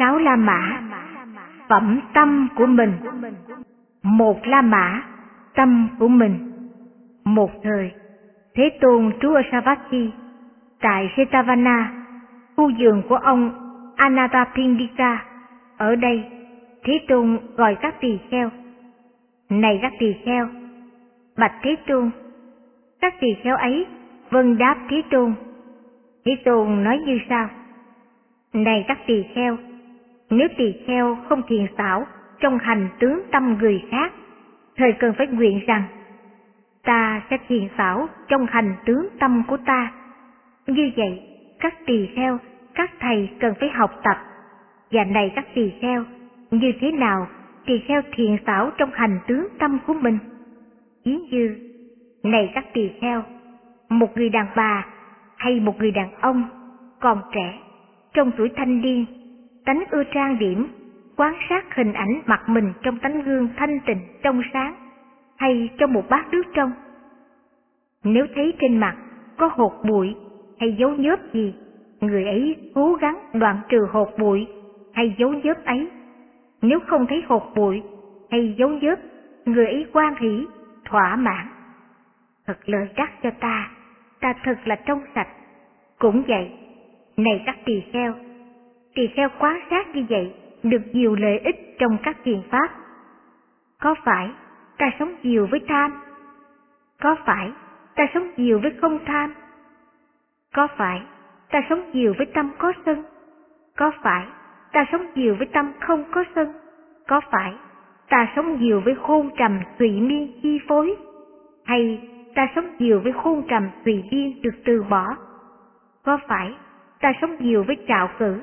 sáu la mã, phẩm tâm của mình. Một la mã, tâm của mình. Một thời, thế tôn trú ở savatthi tại setavana, khu vườn của ông anatapindika ở đây, thế tôn gọi các tỳ kheo. Này các tỳ kheo, bạch thế tôn, các tỳ kheo ấy vâng đáp thế tôn. Thế tôn nói như sau. Này các tỳ kheo nếu tỳ kheo không thiền xảo trong hành tướng tâm người khác, thời cần phải nguyện rằng ta sẽ thiền xảo trong hành tướng tâm của ta. Như vậy, các tỳ kheo, các thầy cần phải học tập. Và này các tỳ kheo, như thế nào tỳ kheo thiền xảo trong hành tướng tâm của mình? Ví như, này các tỳ kheo, một người đàn bà hay một người đàn ông còn trẻ, trong tuổi thanh niên tánh ưa trang điểm, quan sát hình ảnh mặt mình trong tấm gương thanh tịnh trong sáng hay trong một bát nước trong. Nếu thấy trên mặt có hột bụi hay dấu nhớp gì, người ấy cố gắng đoạn trừ hột bụi hay dấu nhớp ấy. Nếu không thấy hột bụi hay dấu nhớp, người ấy quan hỷ, thỏa mãn. Thật lợi đắc cho ta, ta thật là trong sạch. Cũng vậy, này các tỳ kheo, tỳ kheo quan sát như vậy, được nhiều lợi ích trong các thiền pháp. Có phải ta sống nhiều với tham? Có phải ta sống nhiều với không tham? Có phải ta sống nhiều với tâm có sân? Có phải ta sống nhiều với tâm không có sân? Có phải ta sống nhiều với khôn trầm tùy miên chi phối? Hay ta sống nhiều với khôn trầm tùy miên được từ bỏ? Có phải ta sống nhiều với trạo cử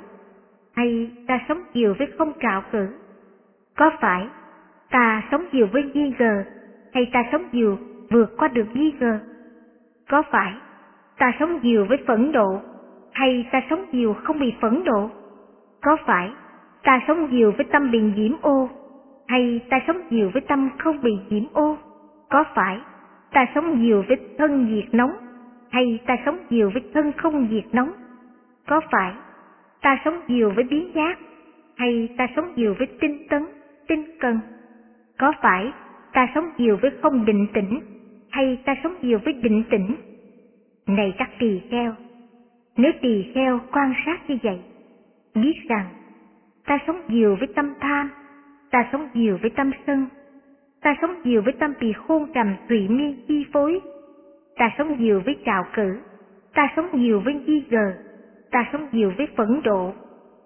hay ta sống nhiều với không trạo cử? Có phải ta sống nhiều với nghi ngờ hay ta sống nhiều vượt qua được nghi ngờ? Có phải ta sống nhiều với phẫn nộ hay ta sống nhiều không bị phẫn nộ? Có phải ta sống nhiều với tâm bị nhiễm ô hay ta sống nhiều với tâm không bị nhiễm ô? Có phải ta sống nhiều với thân nhiệt nóng hay ta sống nhiều với thân không nhiệt nóng? Có phải ta sống nhiều với biến giác hay ta sống nhiều với tinh tấn, tinh cần? Có phải ta sống nhiều với không định tĩnh hay ta sống nhiều với định tĩnh? Này các tỳ kheo, nếu tỳ kheo quan sát như vậy, biết rằng ta sống nhiều với tâm tham, ta sống nhiều với tâm sân, ta sống nhiều với tâm bị khôn trầm tùy miên chi phối, ta sống nhiều với trào cử, ta sống nhiều với nghi ngờ, ta sống nhiều với phẫn độ,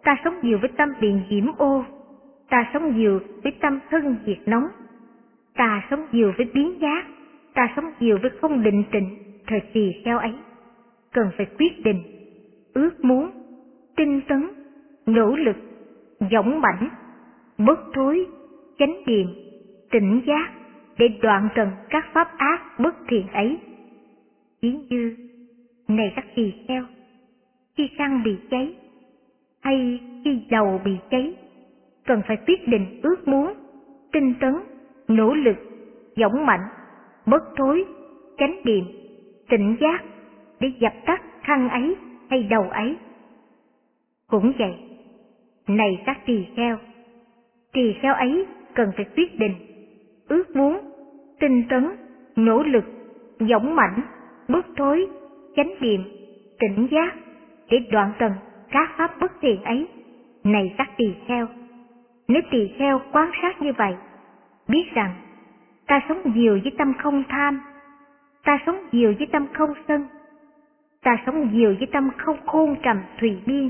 ta sống nhiều với tâm biện nhiễm ô, ta sống nhiều với tâm thân diệt nóng, ta sống nhiều với biến giác, ta sống nhiều với không định tịnh, thời kỳ kheo ấy. Cần phải quyết định, ước muốn, tinh tấn, nỗ lực, dũng mãnh, bất thối, chánh niệm, tỉnh giác để đoạn trần các pháp ác bất thiện ấy. Ví như, này các tỳ kheo, khi khăn bị cháy, hay khi dầu bị cháy, cần phải quyết định ước muốn, tinh tấn, nỗ lực dũng mạnh bất thối chánh niệm tỉnh giác để dập tắt khăn ấy hay đầu ấy. Cũng vậy, này các tỳ kheo tỳ kheo ấy cần phải quyết định ước muốn, tinh tấn, nỗ lực dũng mạnh bất thối chánh niệm tỉnh giác để đoạn tận các pháp bất thiện ấy. Này các tỳ kheo, nếu tỳ kheo quan sát như vậy, biết rằng ta sống nhiều với tâm không tham, ta sống nhiều với tâm không sân, ta sống nhiều với tâm không khôn trầm thùy biên,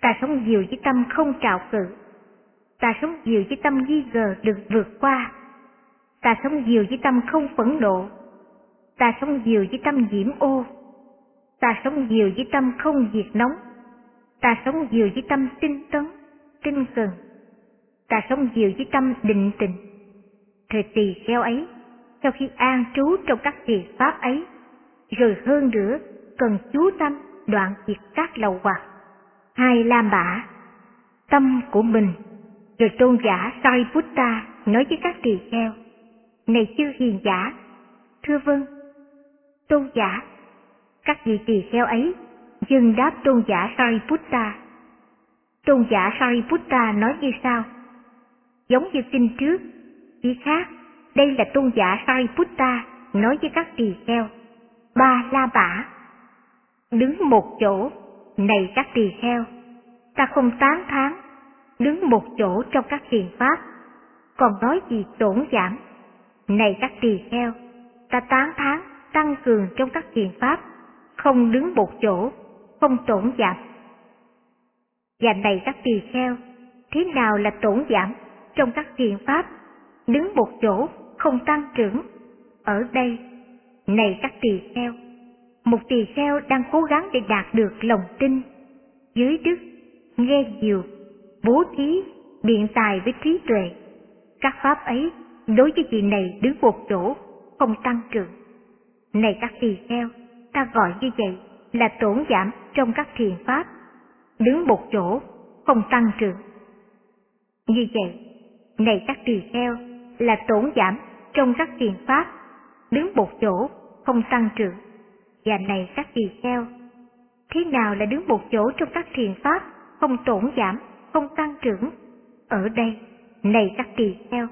ta sống nhiều với tâm không trạo cự, ta sống nhiều với tâm nghi ngờ được vượt qua, ta sống nhiều với tâm không phẫn nộ, ta sống nhiều với tâm nhiễm ô, ta sống nhiều với tâm không diệt nóng, ta sống nhiều với tâm tinh tấn, tinh cần, ta sống nhiều với tâm định tình. Thời tỳ kheo ấy, sau khi an trú trong các thiền pháp ấy, rồi hơn nữa cần chú tâm đoạn diệt các lầu hoặc, hai lam bả, tâm của mình, rồi tôn giả Sariputta nói với các tỳ kheo, này chư hiền giả, thưa vâng, tôn giả các vị tỳ kheo ấy dừng đáp tôn giả Sariputta. Tôn giả Sariputta nói như sau. Giống như kinh trước, ý khác, đây là tôn giả Sariputta nói với các tỳ kheo. Ba la bả. Đứng một chỗ, này các tỳ kheo, ta không tán thán, đứng một chỗ trong các thiền pháp, còn nói gì tổn giảm. Này các tỳ kheo, ta tán thán, tăng cường trong các thiền pháp, không đứng một chỗ, không tổn giảm. Và này các tỳ kheo, thế nào là tổn giảm trong các thiền pháp, đứng một chỗ, không tăng trưởng? Ở đây, này các tỳ kheo, một tỳ kheo đang cố gắng để đạt được lòng tin, giới đức, nghe nhiều, bố thí, biện tài với trí tuệ. Các pháp ấy đối với vị này đứng một chỗ, không tăng trưởng. Này các tỳ kheo, ta gọi như vậy là tổn giảm trong các thiền pháp, đứng một chỗ, không tăng trưởng. Như vậy, này các tỳ kheo, là tổn giảm trong các thiền pháp, đứng một chỗ, không tăng trưởng. Và này các tỳ kheo, thế nào là đứng một chỗ trong các thiền pháp, không tổn giảm, không tăng trưởng? Ở đây, này các tỳ kheo,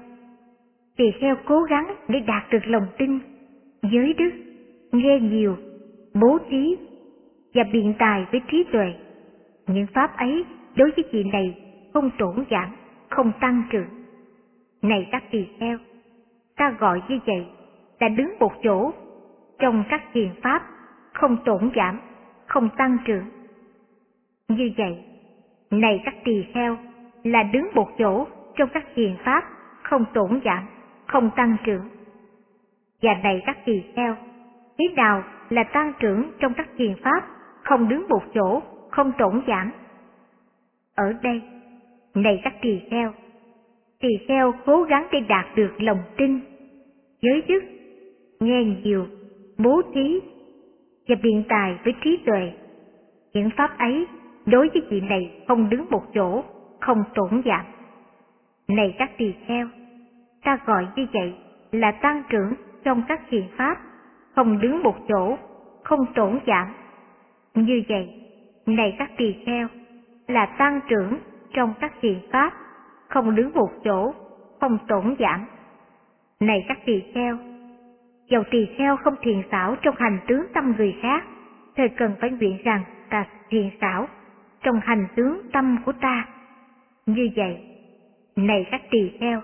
tỳ kheo cố gắng để đạt được lòng tin, giới đức, nghe nhiều, bố trí và biện tài với trí tuệ. Những pháp ấy đối với chị này không tổn giảm, không tăng trưởng. Này các tỳ kheo, ta gọi như vậy là đứng một chỗ trong các thiền pháp không tổn giảm, không tăng trưởng. Như vậy, này các tỳ kheo là đứng một chỗ trong các thiền pháp không tổn giảm, không tăng trưởng. Và này các tỳ kheo, Ý nào là tăng trưởng trong các thiền pháp không đứng một chỗ, không tổn giảm. Ở đây, này các tỳ kheo, tỳ kheo cố gắng để đạt được lòng tin, giới đức, nghe nhiều, bố thí và biện tài với trí tuệ. Những pháp ấy đối với vị này không đứng một chỗ, không tổn giảm. Này các tỳ kheo, ta gọi như vậy là tăng trưởng trong các thiền pháp, không đứng một chỗ, không tổn giảm. Như vậy, này các tỳ kheo, là tăng trưởng trong các thiền pháp, không đứng một chỗ, không tổn giảm. Này các tỳ kheo, dầu tỳ kheo không thiền xảo trong hành tướng tâm người khác, thời cần phải nguyện rằng ta thiền xảo trong hành tướng tâm của ta. Như vậy, này các tỳ kheo,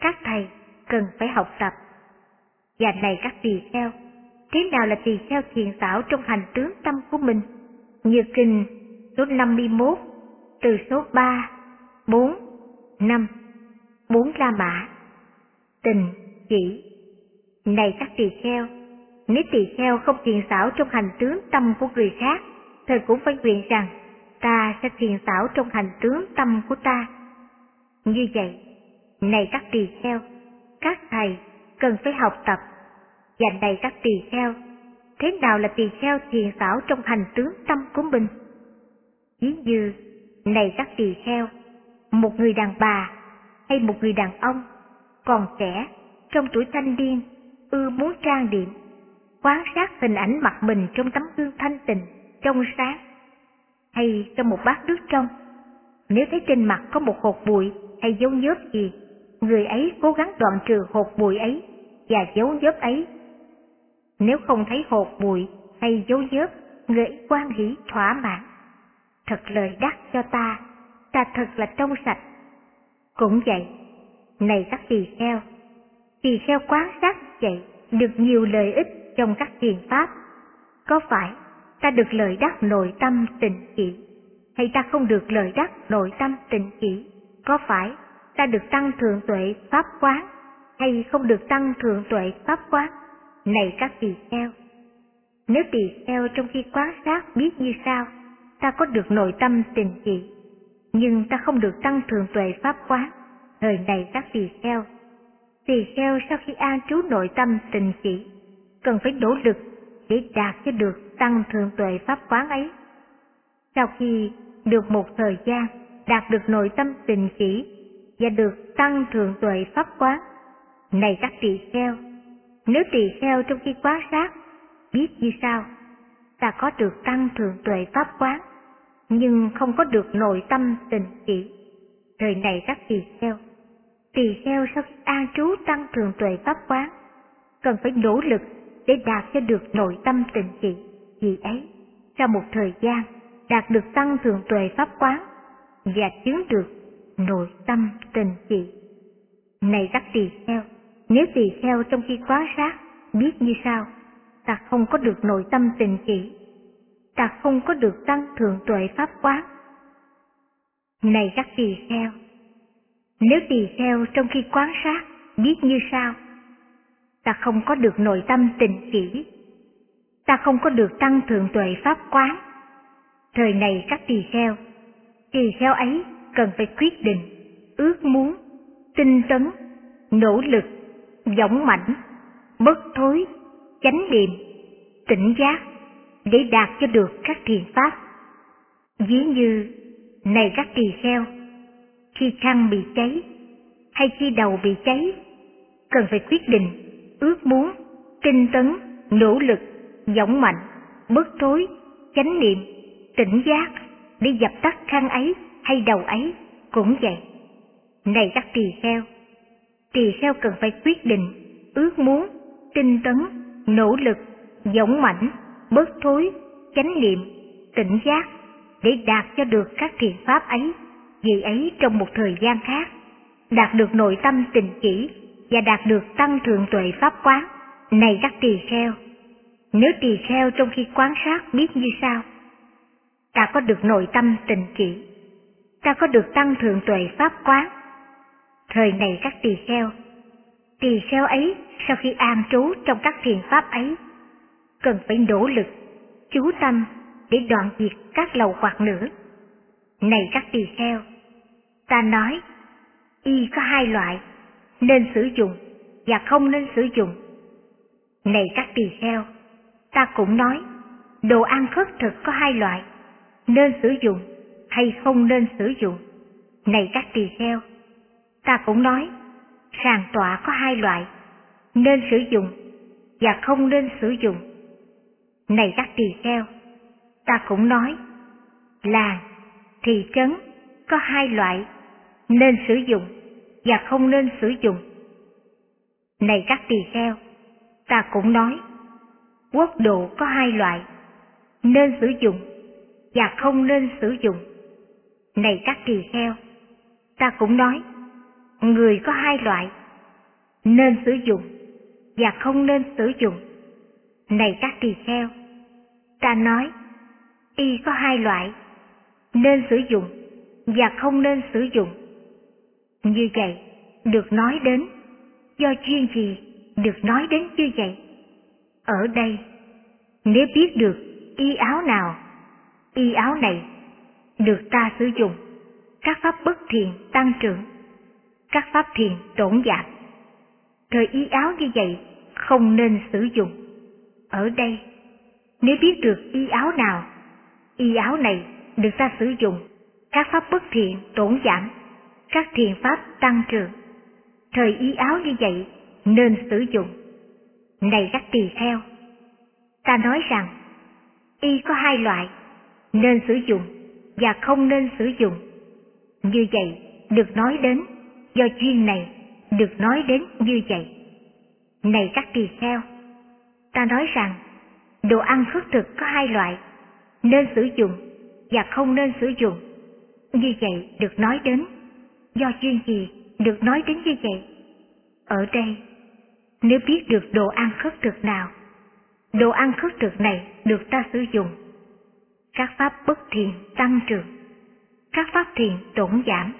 các thầy cần phải học tập. Và này các tỳ kheo, thế nào là tỳ kheo thiền xảo trong hành tướng tâm của mình? Như kinh số 51, từ số 3, 4, 5, 4 La Mã, tình, chỉ. Này các tỳ kheo, nếu tỳ kheo không thiền xảo trong hành tướng tâm của người khác, thời cũng phải nguyện rằng ta sẽ thiền xảo trong hành tướng tâm của ta. Như vậy, này các tỳ kheo, các thầy cần phải học tập. Và đầy các tỳ kheo, thế nào là tỳ kheo thiền xảo trong hành tướng tâm của mình? Ví như, này các tỳ kheo, một người đàn bà hay một người đàn ông còn trẻ trong tuổi thanh niên ưa muốn trang điểm, quan sát hình ảnh mặt mình trong tấm gương thanh tịnh, trong sáng, hay trong một bát nước trong. Nếu thấy trên mặt có một hột bụi hay dấu nhớp gì, người ấy cố gắng đoạn trừ hột bụi ấy và dấu nhớp ấy. Nếu không thấy hột bụi hay dấu vết người ấy quan hỷ thỏa mãn. Thật lời đắc cho ta, ta thật là trong sạch. Cũng vậy, này các tỳ kheo, tỳ kheo quán sát vậy được nhiều lợi ích trong các thiền pháp. Có phải ta được lợi đắc nội tâm tịnh chỉ, hay ta không được lợi đắc nội tâm tịnh chỉ? Có phải ta được tăng thượng tuệ pháp quán, hay không được tăng thượng tuệ pháp quán? Này các tỳ kheo, nếu tỳ kheo trong khi quán sát biết như sao ta có được nội tâm tình chỉ, nhưng ta không được tăng thường tuệ pháp quán. Thời này các tỳ kheo, tỳ kheo sau khi an trú nội tâm tình chỉ, cần phải nỗ lực để đạt cho được tăng thường tuệ pháp quán ấy. Sau khi được một thời gian đạt được nội tâm tình chỉ và được tăng thượng tuệ pháp quán, này các tỳ kheo, nếu tỳ kheo trong khi quan sát biết như sao ta có được tăng thượng tuệ pháp quán, nhưng không có được nội tâm tình chỉ. Thời này các tỳ kheo, tỳ kheo sau khi an trú tăng thường tuệ pháp quán, cần phải nỗ lực để đạt cho được nội tâm tình chỉ. Vì ấy, sau một thời gian, đạt được tăng thường tuệ pháp quán và chứng được nội tâm tình chỉ. Này các tỳ kheo, nếu tỳ kheo trong khi quá sát biết như sao ta không có được nội tâm tình chỉ, ta không có được tăng thượng tuệ pháp quán. Này các tỳ kheo, nếu tỳ kheo trong khi quán sát biết như sao ta không có được nội tâm tình chỉ, ta không có được tăng thượng tuệ pháp quán. Thời này các tỳ kheo, tỳ kheo ấy cần phải quyết định, ước muốn, tinh tấn, nỗ lực, dũng mãnh, bất thối, chánh niệm, tỉnh giác để đạt cho được các thiền pháp. Ví như, này các tỳ kheo, khi khăn bị cháy hay khi đầu bị cháy, cần phải quyết định, ước muốn, tinh tấn, nỗ lực, dũng mạnh, bất thối, chánh niệm, tỉnh giác để dập tắt khăn ấy hay đầu ấy cũng vậy. Này các tỳ kheo, tỳ kheo cần phải quyết định, ước muốn, tinh tấn, nỗ lực, dũng mãnh, bớt thối, chánh niệm, tỉnh giác để đạt cho được các thiền pháp ấy, vì ấy trong một thời gian khác, đạt được nội tâm tình chỉ và đạt được tăng thượng tuệ pháp quán. Này các tỳ kheo, nếu tỳ kheo trong khi quán sát biết như sau, ta có được nội tâm tình chỉ, ta có được tăng thượng tuệ pháp quán. Thời này các tỳ kheo, tỳ kheo ấy sau khi an trú trong các thiền pháp ấy, cần phải nỗ lực, chú tâm để đoạn diệt các lầu hoặc nữa. Này các tỳ kheo, ta nói, y có hai loại, nên sử dụng và không nên sử dụng. Này các tỳ kheo, ta cũng nói, đồ ăn khất thực có hai loại, nên sử dụng hay không nên sử dụng. Này các tỳ kheo, ta cũng nói, sàn tọa có hai loại, nên sử dụng và không nên sử dụng. Này các tỳ kheo, ta cũng nói, làng, thị trấn có hai loại, nên sử dụng và không nên sử dụng. Này các tỳ kheo, ta cũng nói, quốc độ có hai loại, nên sử dụng và không nên sử dụng. Này các tỳ kheo, ta cũng nói, người có hai loại, nên sử dụng và không nên sử dụng. Này các tỳ kheo, ta nói, y có hai loại, nên sử dụng và không nên sử dụng. Như vậy, được nói đến, do chuyên gì được nói đến như vậy? Ở đây, nếu biết được y áo nào, y áo này được ta sử dụng, các pháp bất thiện tăng trưởng, các pháp thiền tổn giảm. Thời y áo như vậy không nên sử dụng. Ở đây, nếu biết được y áo nào, y áo này được ta sử dụng, các pháp bất thiện tổn giảm, các thiền pháp tăng trưởng. Thời y áo như vậy nên sử dụng. Này các tỳ kheo, ta nói rằng y có hai loại, nên sử dụng và không nên sử dụng. Như vậy được nói đến, do duyên này được nói đến như vậy. Này các tỳ kheo, ta nói rằng đồ ăn khất thực có hai loại, nên sử dụng và không nên sử dụng. Như vậy được nói đến, do duyên gì được nói đến như vậy? Ở đây, nếu biết được đồ ăn khất thực nào, đồ ăn khất thực này được ta sử dụng. Các pháp bất thiện tăng trưởng, các pháp thiện tổn giảm.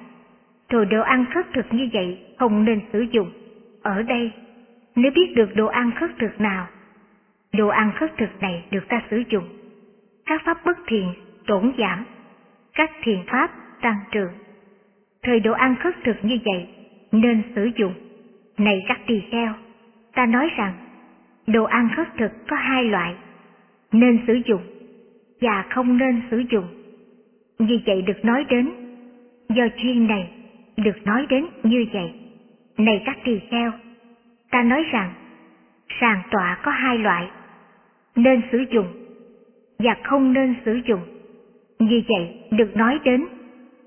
Rồi đồ ăn khất thực như vậy không nên sử dụng. Ở đây, nếu biết được đồ ăn khất thực nào, đồ ăn khất thực này được ta sử dụng. Các pháp bất thiện tổn giảm, các thiền pháp tăng trưởng. Thời đồ ăn khất thực như vậy nên sử dụng. Này các tỳ kheo, ta nói rằng đồ ăn khất thực có hai loại, nên sử dụng và không nên sử dụng. Như vậy được nói đến, do chuyên này được nói đến như vậy. Này các tỳ kheo, ta nói rằng sàng tọa có hai loại, nên sử dụng và không nên sử dụng. Như vậy được nói đến,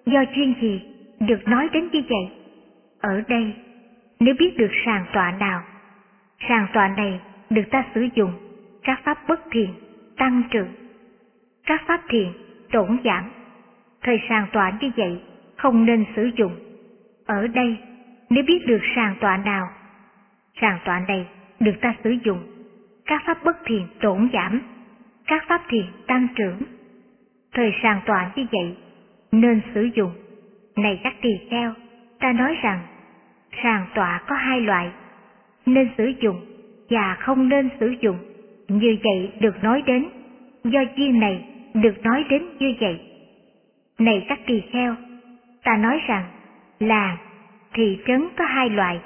do chuyên gì được nói đến như vậy? Ở đây, nếu biết được sàng tọa nào, sàng tọa này được ta sử dụng các pháp bất thiện, tăng trưởng, các pháp thiện, tổn giảm. Thời sàng tọa như vậy không nên sử dụng. Ở đây, nếu biết được sàng tọa nào, sàng tọa này được ta sử dụng các pháp bất thiện tổn giảm, các pháp thiện tăng trưởng. Thời sàng tọa như vậy nên sử dụng. Này các tỳ kheo, ta nói rằng sàng tọa có hai loại, nên sử dụng và không nên sử dụng. Như vậy được nói đến, do duyên này được nói đến như vậy. Này các tỳ kheo, ta nói rằng làng, thị trấn có hai loại,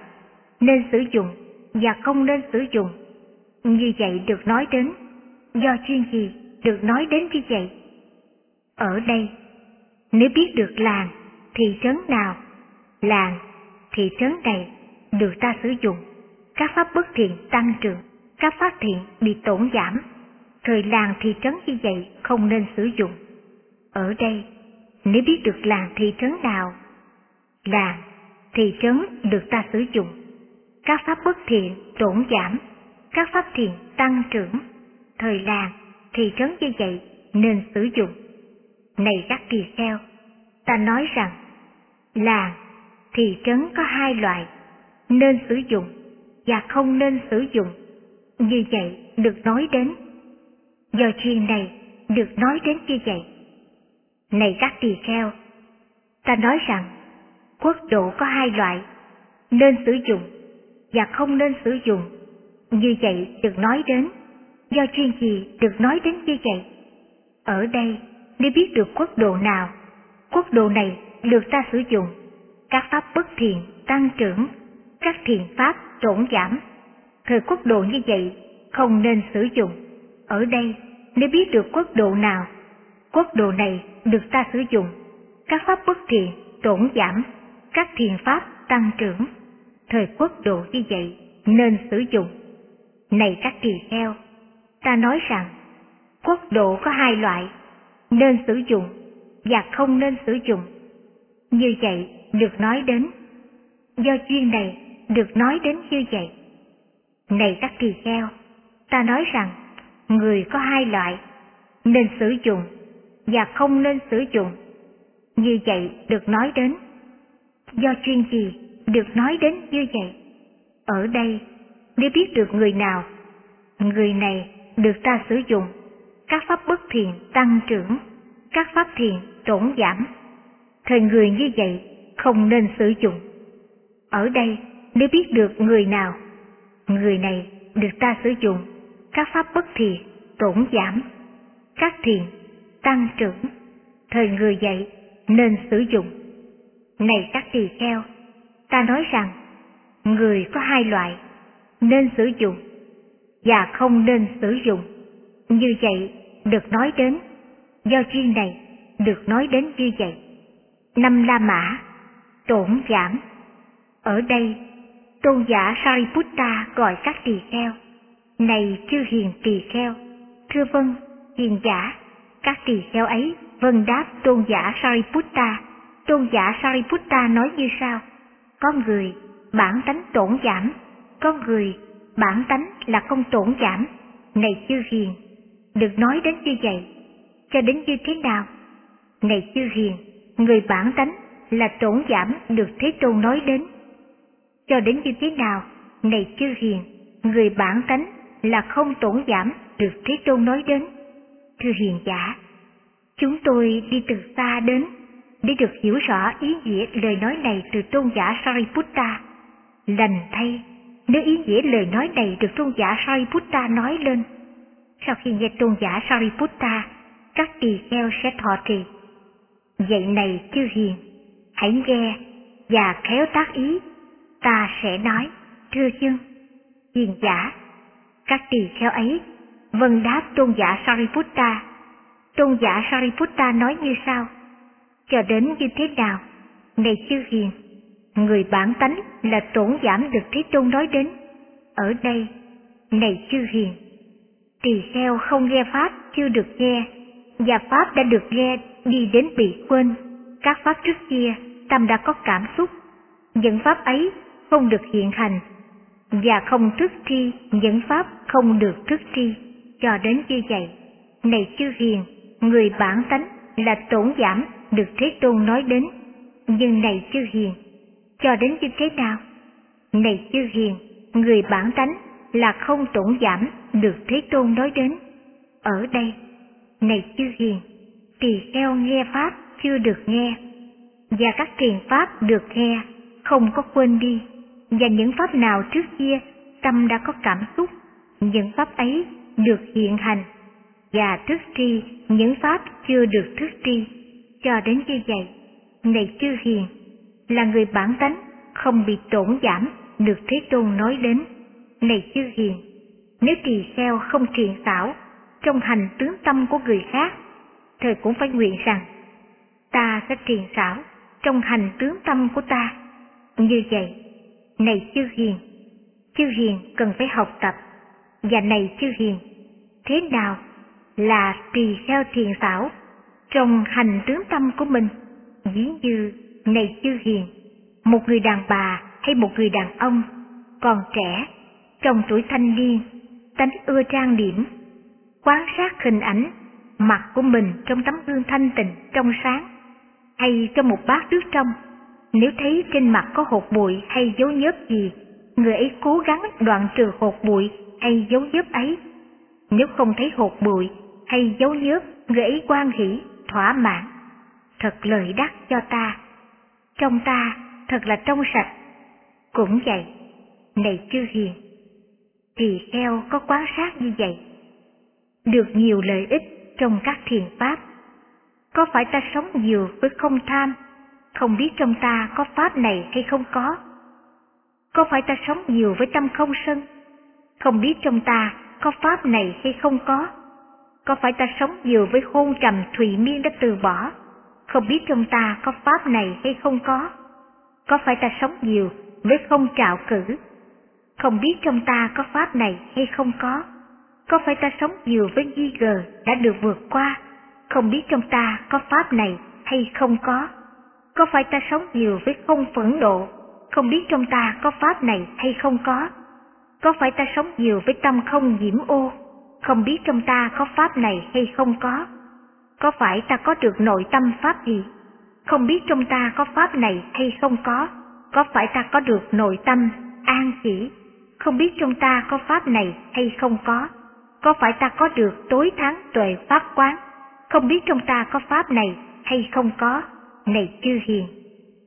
nên sử dụng và không nên sử dụng. Như vậy được nói đến, do chuyên gì được nói đến như vậy. Ở đây, nếu biết được làng, thị trấn nào, làng, thị trấn này được ta sử dụng, các pháp bất thiện tăng trưởng, các pháp thiện bị tổn giảm. Thời làng thị trấn như vậy không nên sử dụng. Ở đây, nếu biết được làng thị trấn nào, là thị trấn được ta sử dụng, các pháp bất thiện tổn giảm, các pháp thiện tăng trưởng. Thời làng, thị trấn như vậy nên sử dụng. Này các tỳ kheo, ta nói rằng, làng, thị trấn có hai loại, nên sử dụng và không nên sử dụng. Như vậy được nói đến. Do chuyện này được nói đến như vậy. Này các tỳ kheo, ta nói rằng quốc độ có hai loại, nên sử dụng và không nên sử dụng. Như vậy được nói đến, do chuyên gì được nói đến như vậy. Ở đây, nếu biết được quốc độ nào, quốc độ này được ta sử dụng, các pháp bất thiện tăng trưởng, các thiện pháp tổn giảm. Thời quốc độ như vậy không nên sử dụng. Ở đây, nếu biết được quốc độ nào, quốc độ này được ta sử dụng, các pháp bất thiện tổn giảm, các thiền pháp tăng trưởng. Thời quốc độ như vậy nên sử dụng. Này các tỳ kheo, ta nói rằng quốc độ có hai loại, nên sử dụng và không nên sử dụng. Như vậy được nói đến, do chuyên này được nói đến như vậy. Này các tỳ kheo, ta nói rằng người có hai loại, nên sử dụng và không nên sử dụng. Như vậy được nói đến. Do chuyên gì được nói đến như vậy? Ở đây, nếu biết được người nào, người này được ta sử dụng, các pháp bất thiện tăng trưởng, các pháp thiện tổn giảm. Thời người như vậy không nên sử dụng. Ở đây, nếu biết được người nào, người này được ta sử dụng các pháp bất thiện, tổn giảm, các thiện, tăng trưởng, thời người dạy nên sử dụng. Này các tỳ kheo, ta nói rằng, người có hai loại, nên sử dụng và không nên sử dụng. Như vậy được nói đến, do chuyên này được nói đến như vậy. Năm La Mã, tổn giảm. Ở đây, tôn giả Sariputta gọi các tỳ kheo này chư hiền tỳ kheo, thưa vâng, hiền giả, các tỳ kheo ấy vâng đáp tôn giả Sariputta. Tôn giả Sariputta nói như sau, con người bản tánh tổn giảm, con người bản tánh là không tổn giảm. Này chư hiền, được nói đến như vậy, cho đến như thế nào? Này chư hiền, người bản tánh là tổn giảm được Thế Tôn nói đến. Cho đến như thế nào? Này chư hiền, người bản tánh là không tổn giảm được Thế Tôn nói đến. Thưa hiền giả, chúng tôi đi từ xa đến để được hiểu rõ ý nghĩa lời nói này từ tôn giả Sariputta. Lành thay, nếu ý nghĩa lời nói này được tôn giả Sariputta nói lên, sau khi nghe tôn giả Sariputta, các tỳ kheo sẽ thọ trì. Vậy này chư hiền, hãy nghe và khéo tác ý, ta sẽ nói, thưa chương, hiền giả các tỳ kheo ấy vâng đáp tôn giả Sariputta. Tôn giả Sariputta nói như sau, cho đến như thế nào, này chư hiền, người bản tánh là tổn giảm được Thế Tôn nói đến. Ở đây, này chư hiền, tỳ kheo không nghe Pháp chưa được nghe, và Pháp đã được nghe đi đến bị quên, các pháp trước kia tâm đã có cảm xúc, những pháp ấy không được hiện hành, và không thức tri những pháp không được thức tri, cho đến như vậy. Này chư hiền, người bản tánh là tổn giảm được Thế Tôn nói đến, nhưng này chư hiền, cho đến như thế nào? Này chư hiền, người bản tánh là không tổn giảm được Thế Tôn nói đến. Ở đây, này chư hiền, tỳ kheo nghe Pháp chưa được nghe, và các thiền Pháp được nghe, không có quên đi, và những Pháp nào trước kia tâm đã có cảm xúc, những Pháp ấy được hiện hành, và thức tri những Pháp chưa được thức tri, cho đến như vậy. Này chư hiền, là người bản tánh, không bị tổn giảm được Thế Tôn nói đến. Này chư hiền, nếu tỳ kheo không thiện xảo trong hành tướng tâm của người khác, thời cũng phải nguyện rằng ta sẽ thiện xảo trong hành tướng tâm của ta. Như vậy, này chư hiền, chư hiền cần phải học tập, và này chư hiền, thế nào là tỳ kheo thiền xảo trong hành tướng tâm của mình? Ví như, này chư hiền, một người đàn bà hay một người đàn ông còn trẻ trong tuổi thanh niên tánh ưa trang điểm quan sát hình ảnh mặt của mình trong tấm gương thanh tịnh trong sáng hay trong một bát nước trong. Nếu thấy trên mặt có hột bụi hay dấu nhớp gì người ấy cố gắng đoạn trừ hột bụi hay dấu nhớp ấy. Nếu không thấy hột bụi hay dấu nhớp người ấy quan hỷ thỏa mãn, thật lợi đắc cho ta. Trong ta, thật là trong sạch. Cũng vậy, này chư hiền, tỳ kheo có quán sát như vậy, được nhiều lợi ích trong các thiền pháp. Có phải ta sống nhiều với không tham? Không biết trong ta có pháp này hay không có. Có phải ta sống nhiều với tâm không sân? Không biết trong ta có pháp này hay không có có phải ta sống nhiều với hôn trầm thủy miên đã từ bỏ không biết trong ta có pháp này hay không có có phải ta sống nhiều với không trạo cử không biết trong ta có pháp này hay không có. Có phải ta sống nhiều với nghi ngờ đã được vượt qua, không biết trong ta có pháp này hay không có. Có phải ta sống nhiều với không phẫn nộ, không biết trong ta có pháp này hay không có. Có phải ta sống nhiều với tâm không nhiễm ô, không biết trong ta có pháp này hay không có. Có phải ta có được nội tâm pháp gì, không biết trong ta có pháp này hay không có. Có phải ta có được nội tâm an chỉ không biết trong ta có pháp này hay không có. Có phải ta có được tối thắng tuệ pháp quán, không biết trong ta có pháp này hay không có. Này chư hiền,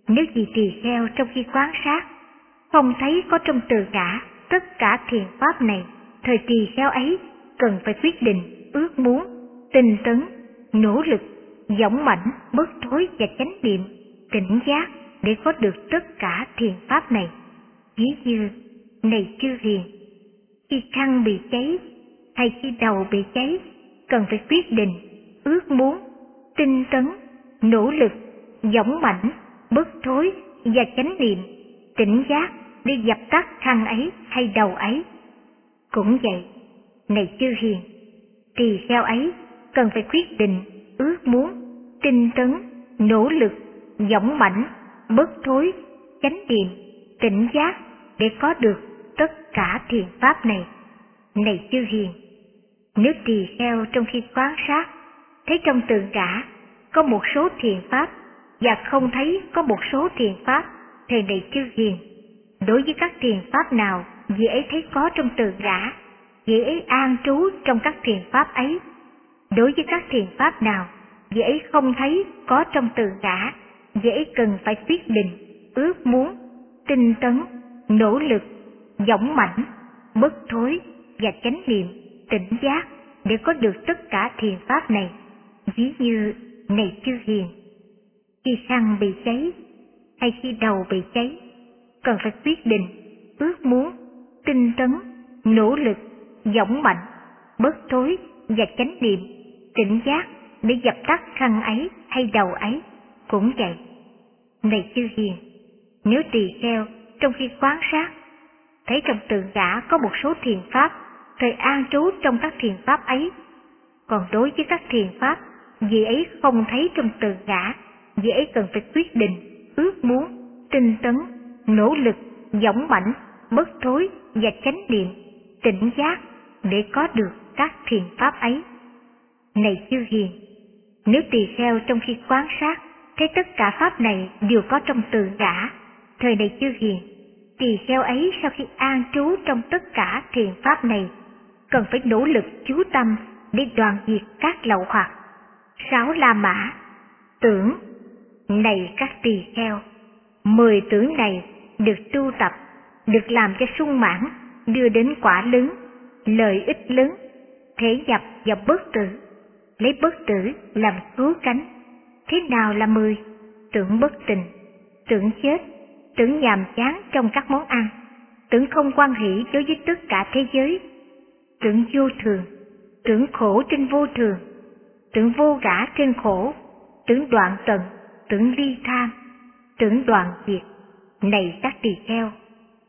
nếu gì tỳ kheo trong khi quán sát, không thấy có trong từ cả tất cả thiền pháp này, thời tỳ kheo ấy cần phải quyết định, ước muốn, tinh tấn, nỗ lực, dũng mãnh, bất thối và chánh niệm, tỉnh giác để có được tất cả thiền pháp này. Ví như này chư hiền, khi khăn bị cháy hay khi đầu bị cháy, cần phải quyết định, ước muốn, tinh tấn, nỗ lực, dũng mãnh, bất thối và chánh niệm, tỉnh giác để dập tắt khăn ấy hay đầu ấy. Cũng vậy, này chư hiền, tỳ kheo ấy cần phải quyết định, ước muốn, tinh tấn, nỗ lực, dũng mãnh, bất thối, chánh niệm, tỉnh giác để có được tất cả thiền pháp này. Này chư hiền, nếu tỳ kheo trong khi quan sát, thấy trong tượng cả có một số thiền pháp và không thấy có một số thiền pháp, thì này chư hiền, đối với các thiền pháp nào vị ấy thấy có trong tượng cả, vị ấy an trú trong các thiền pháp ấy. Đối với các thiền pháp nào vị ấy không thấy có trong tự ngã vị ấy cần phải quyết định, ước muốn, tinh tấn, nỗ lực dũng mãnh, bất thối và chánh niệm, tỉnh giác để có được tất cả thiền pháp này. Ví như, này chư hiền, khi khăn bị cháy hay khi đầu bị cháy, cần phải quyết định, ước muốn, tinh tấn, nỗ lực, dũng mạnh, bớt thối và chánh niệm, tỉnh giác để dập tắt khăn ấy hay đầu ấy, cũng vậy. Này chư hiền, nếu tỳ kheo trong khi quán sát thấy trong tượng gã có một số thiền pháp, thời an trú trong các thiền pháp ấy. Còn đối với các thiền pháp, vị ấy không thấy trong tự ngã, vị ấy cần phải quyết định, ước muốn, tinh tấn, nỗ lực, dũng mãnh, bất thối và chánh niệm, tỉnh giác để có được các thiền pháp ấy. Này chư hiền, nếu tỳ kheo trong khi quan sát thấy tất cả pháp này đều có trong từ ngã, thời này chư hiền, tỳ kheo ấy sau khi an trú trong tất cả thiền pháp này, cần phải nỗ lực chú tâm để đoàn diệt các lậu hoặc. Sáu La Mã, tưởng, này các tỳ kheo, mười tưởng này được tu tập, được làm cho sung mãn, đưa đến quả lớn, lợi ích lớn, thể nhập vào bất tử, lấy bất tử làm cứu cánh. Thế nào là mười? Tưởng bất tình, tưởng chết, tưởng nhàm chán trong các món ăn, tưởng không quan hỷ đối với tất cả thế giới, tưởng vô thường, tưởng khổ trên vô thường, tưởng vô ngã trên khổ, tưởng đoạn tận, tưởng ly tham, tưởng đoạn diệt. Này các tỳ kheo,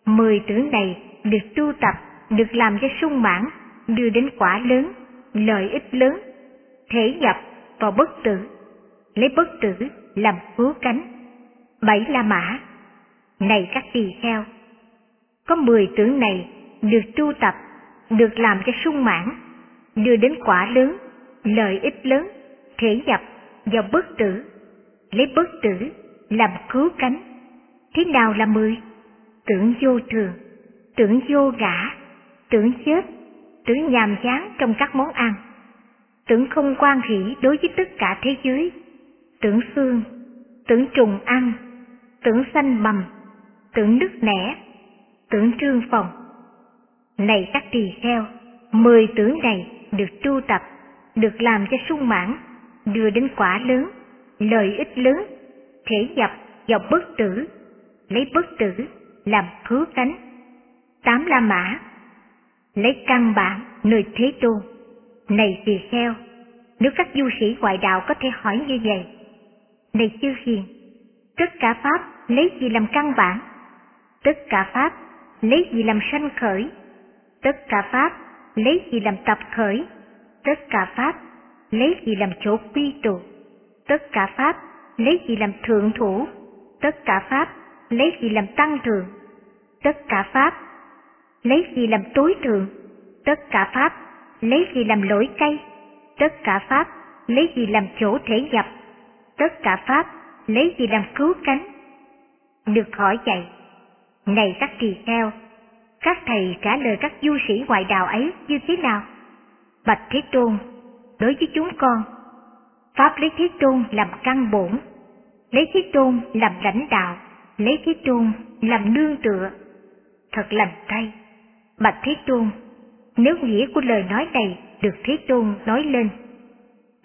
mười tưởng này được tu tập, được làm cho sung mãn, đưa đến quả lớn, lợi ích lớn, thể nhập vào bất tử, lấy bất tử làm cứu cánh. Bảy La Mã Này các tỳ kheo, có mười tưởng này được tu tập, được làm cho sung mãn, đưa đến quả lớn, lợi ích lớn, thể nhập vào bất tử, lấy bất tử làm cứu cánh. Thế nào là mười? Tưởng vô thường, tưởng vô ngã, tưởng chết, tưởng nhàm chán trong các món ăn, tưởng không quan hỷ đối với tất cả thế giới, tưởng xương, tưởng trùng ăn, tưởng xanh bầm, tưởng nứt nẻ, tưởng trương phòng. Này các tỳ kheo, mười tưởng này được tu tập, được làm cho sung mãn, đưa đến quả lớn, lợi ích lớn, thể nhập vào bất tử, lấy bất tử làm cứu cánh. Tám La Mã Lấy căn bản nơi thế tôn. Này tỳ kheo, nếu các du sĩ ngoại đạo có thể hỏi như vậy. Này chư hiền, tất cả Pháp lấy gì làm căn bản? Tất cả Pháp lấy gì làm sanh khởi? Tất cả Pháp lấy gì làm tập khởi? Tất cả Pháp lấy gì làm chỗ quy tụ? Tất cả Pháp lấy gì làm thượng thủ? Tất cả Pháp lấy gì làm tăng thường? Tất cả Pháp lấy gì làm tối thượng? Tất cả Pháp lấy gì làm lỗi cây? Tất cả Pháp lấy gì làm chỗ thể nhập? Tất cả Pháp lấy gì làm cứu cánh? Được hỏi vậy, này các tỳ kheo, các thầy trả lời các du sĩ ngoại đạo ấy như thế nào? Bạch Thế Tôn, đối với chúng con, Pháp lấy Thế Tôn làm căn bổn, lấy Thế Tôn làm lãnh đạo, lấy Thế Tôn làm nương tựa. Thật lành tay. Bạch Thế Tôn, nếu nghĩa của lời nói này được Thế Tôn nói lên,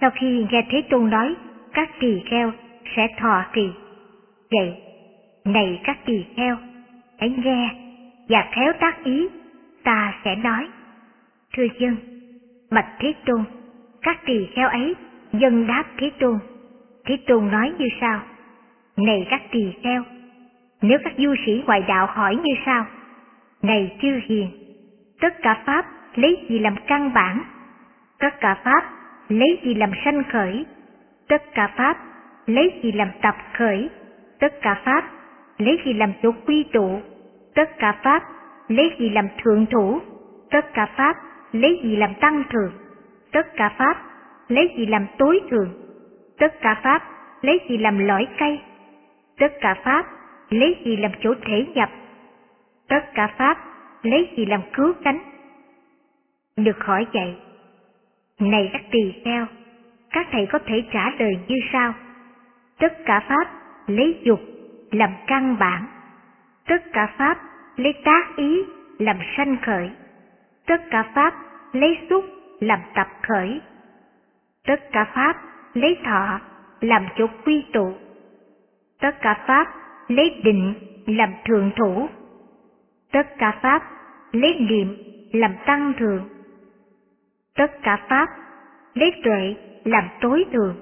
sau khi nghe Thế Tôn nói, các tỳ kheo sẽ thọ trì. Vậy, này các tỳ kheo, hãy nghe và khéo tác ý, ta sẽ nói. Thưa dân, bạch Thế Tôn, các tỳ kheo ấy dân đáp Thế Tôn. Thế Tôn nói như sau, này các tỳ kheo, nếu các du sĩ ngoại đạo hỏi như sau, này chư hiền, tất cả Pháp lấy gì làm căn bản? Tất cả Pháp lấy gì làm sanh khởi? Tất cả Pháp lấy gì làm tập khởi? Tất cả Pháp lấy gì làm chỗ quy tụ? Tất cả Pháp lấy gì làm thượng thủ? Tất cả Pháp lấy gì làm tăng thượng, Tất cả Pháp lấy gì làm tối thượng, Tất cả Pháp lấy gì làm lõi cây? Tất cả Pháp lấy gì làm chỗ thể nhập? Tất cả Pháp lấy gì làm cứu cánh? Được hỏi vậy, này các tỳ kheo, các thầy có thể trả lời như sau. Tất cả Pháp lấy dục làm căn bản. Tất cả Pháp lấy tác ý làm sanh khởi. Tất cả Pháp lấy xúc làm tập khởi. Tất cả Pháp lấy thọ làm chỗ quy tụ. Tất cả Pháp lấy định làm thường thủ. Tất cả Pháp lấy niệm làm tăng thường. Tất cả pháp lấy tuệ làm tối thường.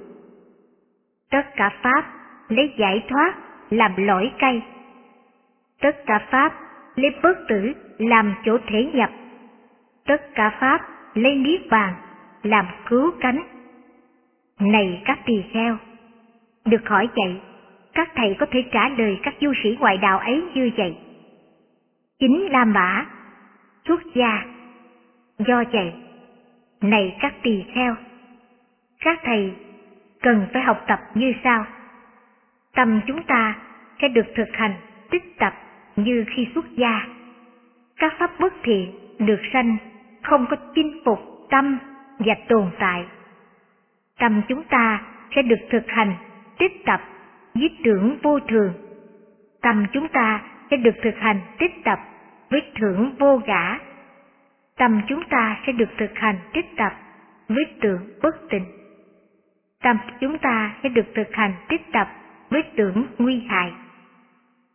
Tất cả pháp lấy giải thoát làm lỗi cây tất cả pháp lấy bất tử làm chỗ thể nhập. Tất cả pháp lấy niết bàn làm cứu cánh. Này các tỳ kheo, được hỏi vậy, các thầy có thể trả lời các du sĩ ngoại đạo ấy như vậy. Chính La Mã, xuất gia. Do vậy, này các tỳ kheo, các thầy cần phải học tập như sau. Tâm chúng ta sẽ được thực hành tích tập như khi xuất gia. Các pháp bất thiện được sanh không có chinh phục tâm và tồn tại. Tâm chúng ta sẽ được thực hành tích tập với tưởng vô thường. Tâm chúng ta sẽ được thực hành tích tập với thưởng vô ngã. Tâm chúng ta sẽ được thực hành tích tập với tưởng bất tình. Tâm chúng ta sẽ được thực hành tích tập với tưởng nguy hại.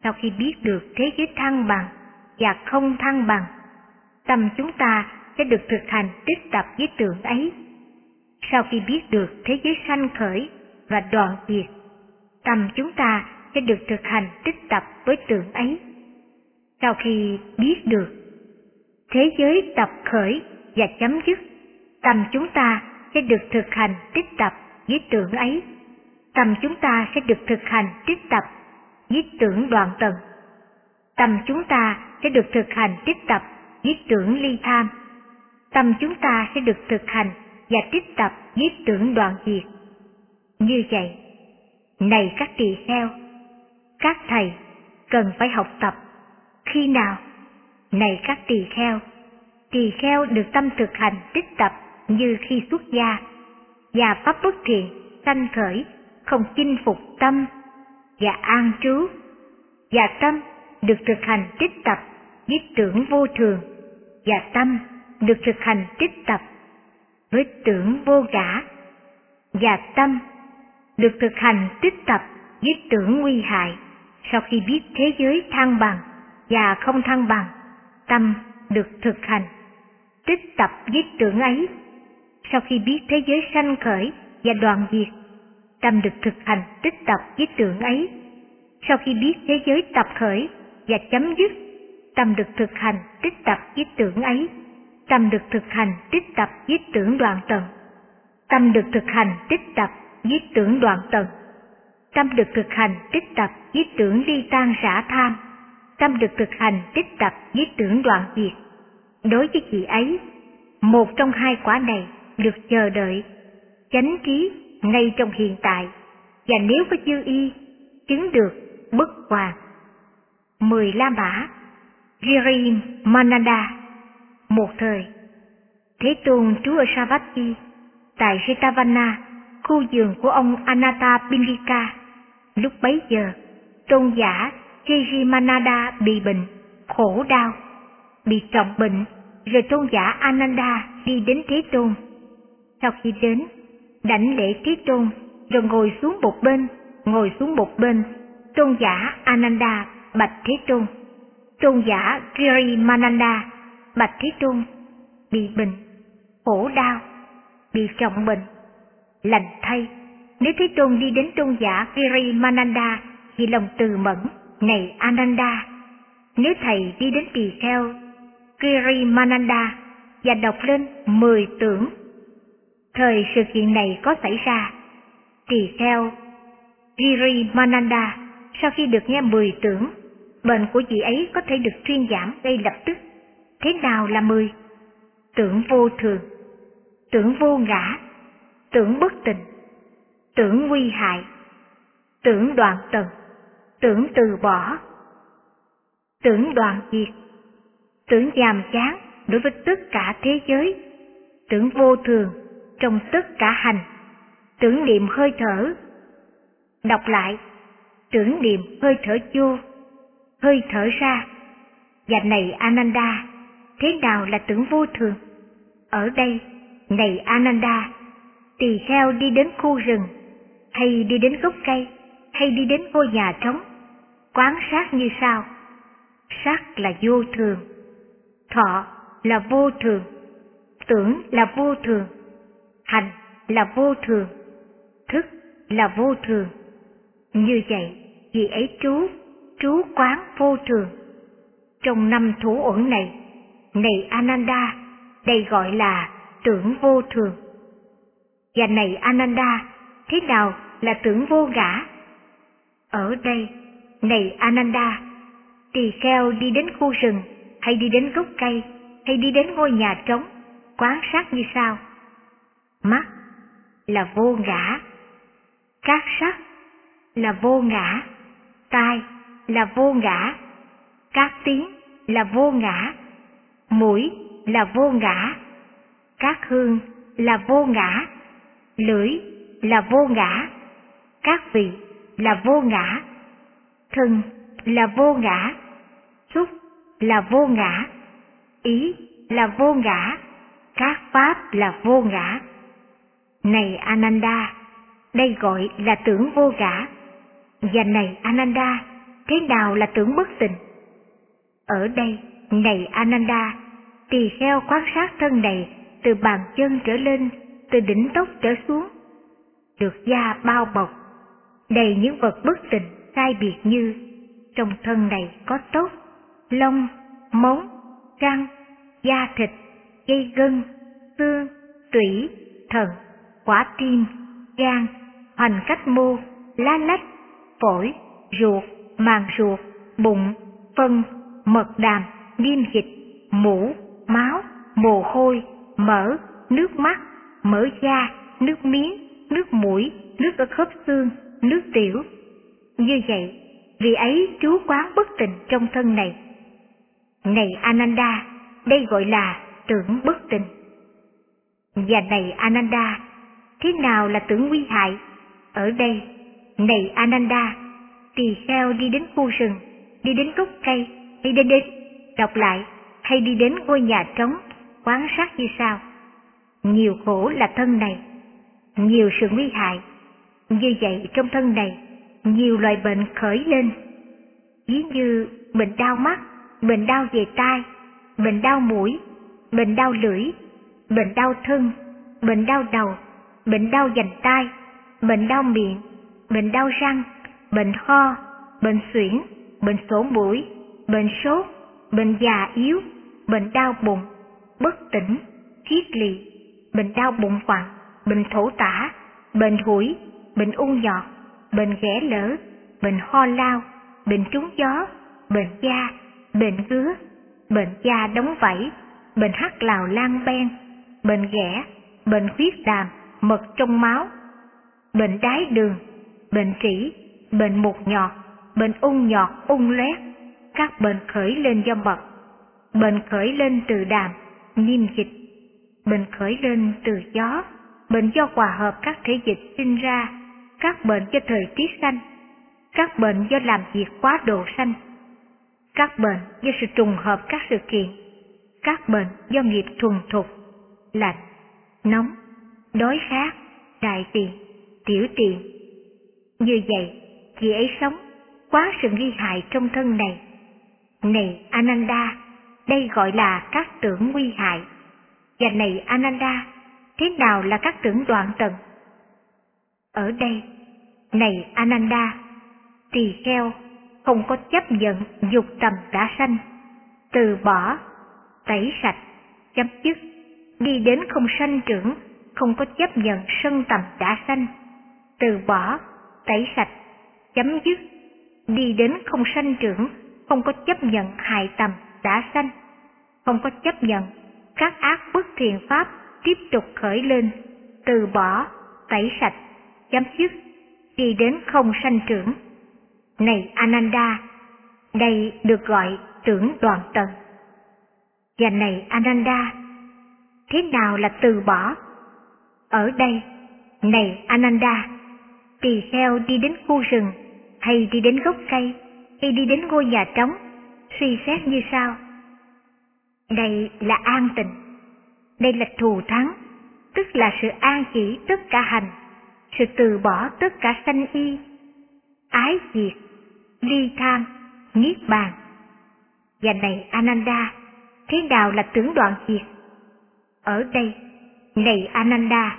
Sau khi biết được thế giới thăng bằng và không thăng bằng, tâm chúng ta sẽ được thực hành tích tập với tưởng ấy. Sau khi biết được thế giới sanh khởi và đoạn diệt, tâm chúng ta sẽ được thực hành tích tập với tưởng ấy. Sau khi biết được thế giới tập khởi và chấm dứt, tâm chúng ta sẽ được thực hành tích tập với tưởng ấy. Tâm chúng ta sẽ được thực hành tích tập với tưởng đoạn tận. Tâm chúng ta sẽ được thực hành tích tập với tưởng ly tham. Tâm chúng ta sẽ được thực hành và tích tập với tưởng đoạn diệt. Như vậy, này các tỳ kheo, các thầy cần phải học tập. Khi nào? Này các tỳ kheo, tỳ kheo được tâm thực hành tích tập như khi xuất gia, và pháp bất thiện sanh khởi không chinh phục tâm và an trú, và tâm được thực hành tích tập với tưởng vô thường, và tâm được thực hành tích tập với tưởng vô ngã, và tâm được thực hành tích tập với tưởng nguy hại. Sau khi biết thế giới thăng bằng và không thăng bằng, tâm được thực hành, tích tập với tưởng ấy. Sau khi biết thế giới sanh khởi và đoàn diệt, tâm được thực hành tích tập với tưởng ấy. Sau khi biết thế giới tập khởi và chấm dứt, tâm được thực hành tích tập với tưởng ấy. Tâm được thực hành tích tập với tưởng đoạn tận. Tâm được thực hành tích tập với tưởng đoạn tận. Tâm được thực hành tích tập với tưởng ly tan rã tham tâm được thực hành tích tập với tưởng đoạn diệt đối với chị ấy, một trong hai quả này được chờ đợi, chánh trí ngay trong hiện tại và nếu có dư y chứng được bất hòa. mười la mã Giri Mananda, một thời, Thế Tôn trú ở Savatthi tại Jetavana khu vườn của ông Anata Pindika lúc bấy giờ tôn giả Kirimanada bị bệnh, khổ đau, bị trọng bệnh. Rồi tôn giả Ananda đi đến Thế Tôn. Sau khi đến, đảnh lễ Thế Tôn, rồi ngồi xuống một bên, ngồi xuống một bên. Tôn giả Ananda bạch Thế Tôn. Tôn giả Kirimananda bạch Thế Tôn. Bị bệnh, khổ đau, bị trọng bệnh, lành thay. Nếu Thế Tôn đi đến tôn giả Kirimananda vì lòng từ mẫn này Ananda. Nếu thầy đi đến tỳ kheo Girimananda và đọc lên mười tưởng, thời sự kiện này có xảy ra. Tỳ kheo Girimananda sau khi được nghe mười tưởng, bệnh của vị ấy có thể được thuyên giảm ngay lập tức. Thế nào là mười? Tưởng vô thường, tưởng vô ngã, tưởng bất tình tưởng nguy hại, tưởng đoạn tận tưởng từ bỏ. Tưởng đoàn diệt. Tưởng nhàm chán đối với tất cả thế giới. Tưởng vô thường trong tất cả hành. Tưởng niệm hơi thở. Đọc lại, tưởng niệm hơi thở vô, hơi thở ra. Và này ananda, thế nào là tưởng vô thường? Ở đây, này ananda, tỳ kheo đi đến khu rừng hay đi đến gốc cây? Hay đi đến ngôi nhà trống, quán sát như sau. Sắc là vô thường, thọ là vô thường, tưởng là vô thường, hành là vô thường, thức là vô thường. Như vậy vì ấy trú trú quán vô thường. Trong năm thủ uẩn này này ananda, đây gọi là tưởng vô thường. Và này ananda, thế nào là tưởng vô ngã? Ở đây, này Ananda, tỳ kheo đi đến khu rừng, hay đi đến gốc cây, hay đi đến ngôi nhà trống, quán sát như sau. Mắt là vô ngã, các sắc là vô ngã, tai là vô ngã, các tiếng là vô ngã, mũi là vô ngã, các hương là vô ngã, lưỡi là vô ngã, các vị là vô ngã, thân là vô ngã, xúc là vô ngã, ý là vô ngã, các pháp là vô ngã. Này Ananda, đây gọi là tưởng vô ngã. Và này Ananda, thế nào là tưởng bất tình? Ở đây, này Ananda, tỳ kheo quan sát thân này từ bàn chân trở lên, từ đỉnh tóc trở xuống, được da bao bọc, đầy những vật bất tịnh sai biệt như trong thân này có tốt lông, móng, răng, da thịt, dây gân, xương, tủy, thận, quả tim, gan, hoành cách mô, lá lách, phổi, ruột, màng ruột, bụng, phân, mật đàm, niêm dịch, mũ, máu, mồ hôi, mỡ, nước mắt, mỡ da, nước miếng, nước mũi, nước ở khớp xương, nước tiểu. Như vậy, vì ấy chú quán bất tình trong thân này. Này Ananda, đây gọi là tưởng bất tình. Và này Ananda, thế nào là tưởng nguy hại? Ở đây, này Ananda, tỳ kheo đi đến khu rừng, đi đến gốc cây, hay đến đến, đọc lại, hay đi đến ngôi nhà trống, quán sát như sau. Nhiều khổ là thân này, nhiều sự nguy hại. Như vậy trong thân này, nhiều loại bệnh khởi lên. Ví như bệnh đau mắt, bệnh đau về tai, bệnh đau mũi, bệnh đau lưỡi, bệnh đau thân, bệnh đau đầu, bệnh đau dành tai, bệnh đau miệng, bệnh đau răng, bệnh ho, bệnh suyễn, bệnh sổ mũi, bệnh sốt, bệnh già yếu, bệnh đau bụng, bất tỉnh, thiết lì, bệnh đau bụng quặn, bệnh thổ tả, bệnh hủi, bệnh ung nhọt, bệnh ghẻ lở, bệnh ho lao, bệnh trúng gió, bệnh da, bệnh ngứa, bệnh da đóng vảy, bệnh hắc lào lan ben, bệnh ghẻ, bệnh huyết đàm, mật trong máu, bệnh đái đường, bệnh trĩ, bệnh mụn nhọt, bệnh ung nhọt, ung loét, các bệnh khởi lên do mật, bệnh khởi lên từ đàm, niêm dịch, bệnh khởi lên từ gió, bệnh do hòa hợp các thể dịch sinh ra, các bệnh do thời tiết xanh, các bệnh do làm việc quá độ xanh, các bệnh do sự trùng hợp các sự kiện, các bệnh do nghiệp thuần thục, lạnh, nóng, đói khát, đại tiện, tiểu tiện. Như vậy, chị ấy sống quá sự nghi hại trong thân này. Này Ananda, đây gọi là các tưởng nguy hại. Và này Ananda, thế nào là các tưởng đoạn tận? Ở đây, này Ananda, tỳ kheo không có chấp nhận dục tầm đã sanh, từ bỏ, tẩy sạch, chấm dứt, đi đến không sanh trưởng, không có chấp nhận sân tầm đã sanh, từ bỏ, tẩy sạch, chấm dứt, đi đến không sanh trưởng, không có chấp nhận hại tầm đã sanh, không có chấp nhận các ác bất thiện pháp tiếp tục khởi lên, từ bỏ, tẩy sạch, chấm dứt, đi đến không sanh trưởng. Này Ananda, đây được gọi tưởng đoạn tận. Và này Ananda, thế nào là từ bỏ? Ở đây, này Ananda, tỳ kheo đi đến khu rừng, hay đi đến gốc cây, hay đi đến ngôi nhà trống, suy xét như sau. Đây là an tịnh đây là thù thắng, tức là sự an chỉ tất cả hành, sự từ bỏ tất cả sanh y, ái diệt, ly tham, niết bàn. Và này Ananda, thế nào là tưởng đoạn diệt? Ở đây, này Ananda,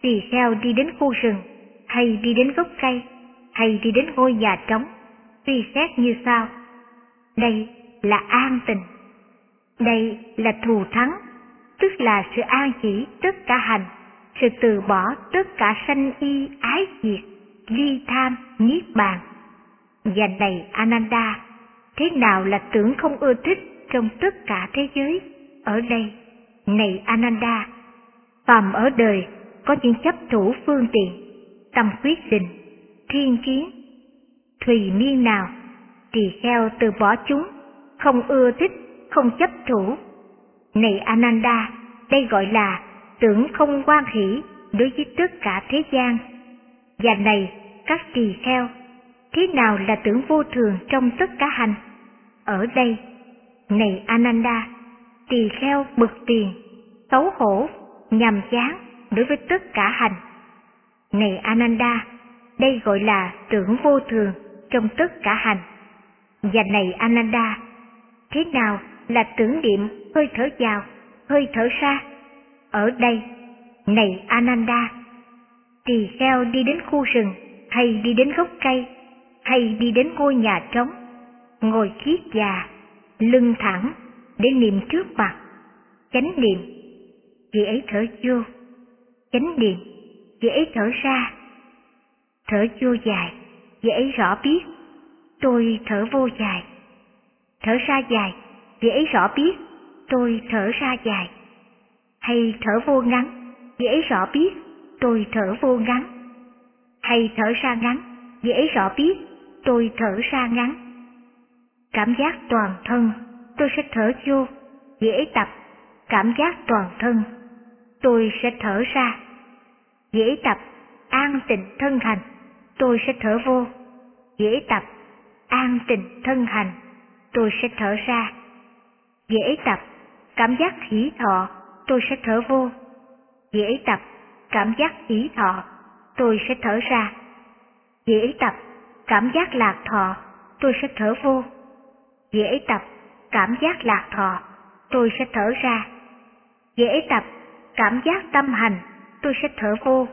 tỳ kheo đi đến khu rừng, hay đi đến gốc cây, hay đi đến ngôi nhà trống, suy xét như sau. Đây là an tình. Đây là thù thắng, tức là sự an chỉ tất cả hành, sự từ bỏ tất cả sanh y ái diệt, ly tham, niết bàn. Và này Ananda, thế nào là tưởng không ưa thích trong tất cả thế giới? Ở đây, này Ananda, phàm ở đời có những chấp thủ phương tiện, tâm quyết định, thiên kiến, thùy miên nào, tỳ kheo từ bỏ chúng, không ưa thích, không chấp thủ. Này Ananda, đây gọi là tưởng không quan hỷ đối với tất cả thế gian. Và này, các tỳ kheo, thế nào là tưởng vô thường trong tất cả hành? Ở đây, này Ananda, tỳ kheo bực tiền, xấu hổ, nhằm chán đối với tất cả hành. Này Ananda, đây gọi là tưởng vô thường trong tất cả hành. Và này Ananda, thế nào là tưởng niệm hơi thở vào, hơi thở ra? Ở đây, này Ananda, tỳ kheo đi đến khu rừng hay đi đến gốc cây hay đi đến ngôi nhà trống, ngồi chiếc già, lưng thẳng để niệm trước mặt, chánh niệm, vị ấy thở vô, chánh niệm, vị ấy thở ra, thở vô dài, vị ấy rõ biết, tôi thở vô dài, thở ra dài, vị ấy rõ biết, tôi thở ra dài, hay thở vô ngắn, dễ rõ biết, tôi thở vô ngắn, hay thở ra ngắn, dễ rõ biết, tôi thở ra ngắn. Cảm giác toàn thân, tôi sẽ thở vô, dễ tập, cảm giác toàn thân, tôi sẽ thở ra. Dễ tập, an tịnh thân hành, tôi sẽ thở vô. Dễ tập, an tịnh thân hành, tôi sẽ thở ra. Dễ tập, cảm giác hỷ thọ, tôi sẽ thở vô. Dễ tập, cảm giác ý thọ, tôi sẽ thở ra. Dễ tập, cảm giác lạc thọ, tôi sẽ thở vô. Dễ tập, cảm giác lạc thọ, tôi sẽ thở ra. Dễ tập, cảm giác tâm hành, tôi sẽ thở vô.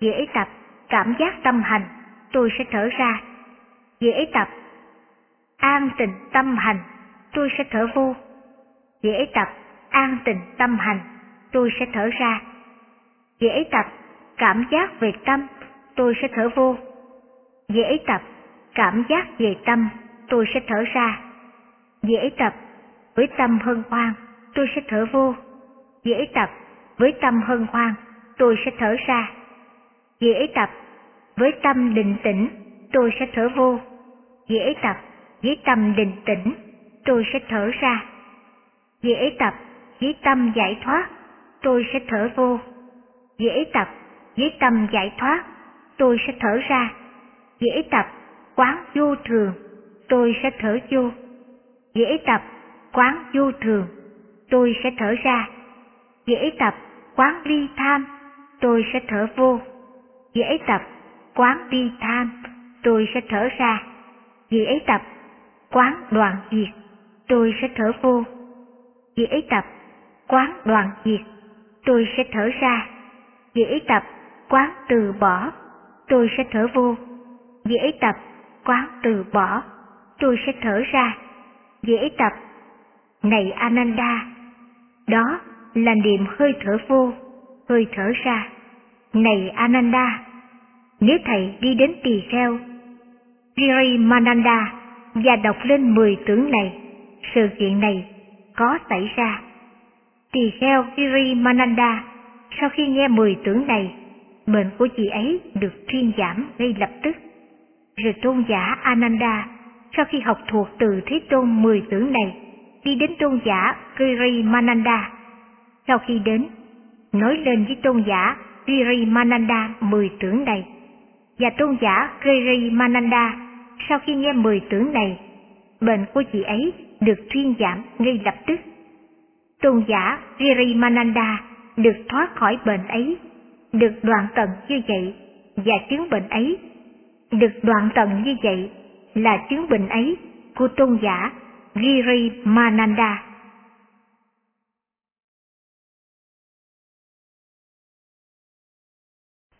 Dễ tập, cảm giác tâm hành, tôi sẽ thở ra. Dễ tập, an tịnh tâm hành, tôi sẽ thở vô. Dễ tập, an tịnh tâm hành, tôi sẽ thở ra. Dễ tập, cảm giác về tâm, tôi sẽ thở vô. Dễ tập, cảm giác về tâm, tôi sẽ thở ra. Dễ tập, với tâm hân hoan, tôi sẽ thở vô. Dễ tập, với tâm hân hoan, tôi sẽ thở ra. Dễ tập, với tâm định tĩnh, tôi sẽ thở vô. Dễ tập, với tâm định tĩnh, tôi sẽ thở ra. Dễ tập, với tâm giải thoát, tôi sẽ thở vô. Dễ tập, với tâm giải thoát, tôi sẽ thở ra. Dễ tập, quán vô thường, tôi sẽ thở vô. Dễ tập, quán vô thường, tôi sẽ thở ra. Dễ tập, quán ly tham, tôi sẽ thở vô. Dễ tập, quán ly tham, tôi sẽ thở ra. Dễ tập, quán đoạn diệt, tôi sẽ thở vô. Dễ tập, quán đoàn diệt, tôi sẽ thở ra. Dễ tập, quán từ bỏ, tôi sẽ thở vô. Dễ tập, quán từ bỏ, tôi sẽ thở ra. Dễ tập, này Ananda, đó là niệm hơi thở vô, hơi thở ra. Này Ananda, nếu thầy đi đến tỳ kheo, Giri Mananda và đọc lên mười tưởng này, sự kiện này có xảy ra. Tỳ kheo Giri Mananda sau khi nghe mười tưởng này, bệnh của chị ấy được thuyên giảm ngay lập tức. Rồi tôn giả Ananda sau khi học thuộc từ Thế Tôn mười tưởng này, đi đến tôn giả Giri Mananda. Sau khi đến, nói lên với tôn giả Giri Mananda mười tưởng này. Và tôn giả Giri Mananda sau khi nghe mười tưởng này, bệnh của chị ấy được thuyên giảm ngay lập tức. Tôn giả Giri Mananda được thoát khỏi bệnh ấy, được đoạn tận như vậy và chứng bệnh ấy, được đoạn tận như vậy là chứng bệnh ấy của tôn giả Giri Mananda.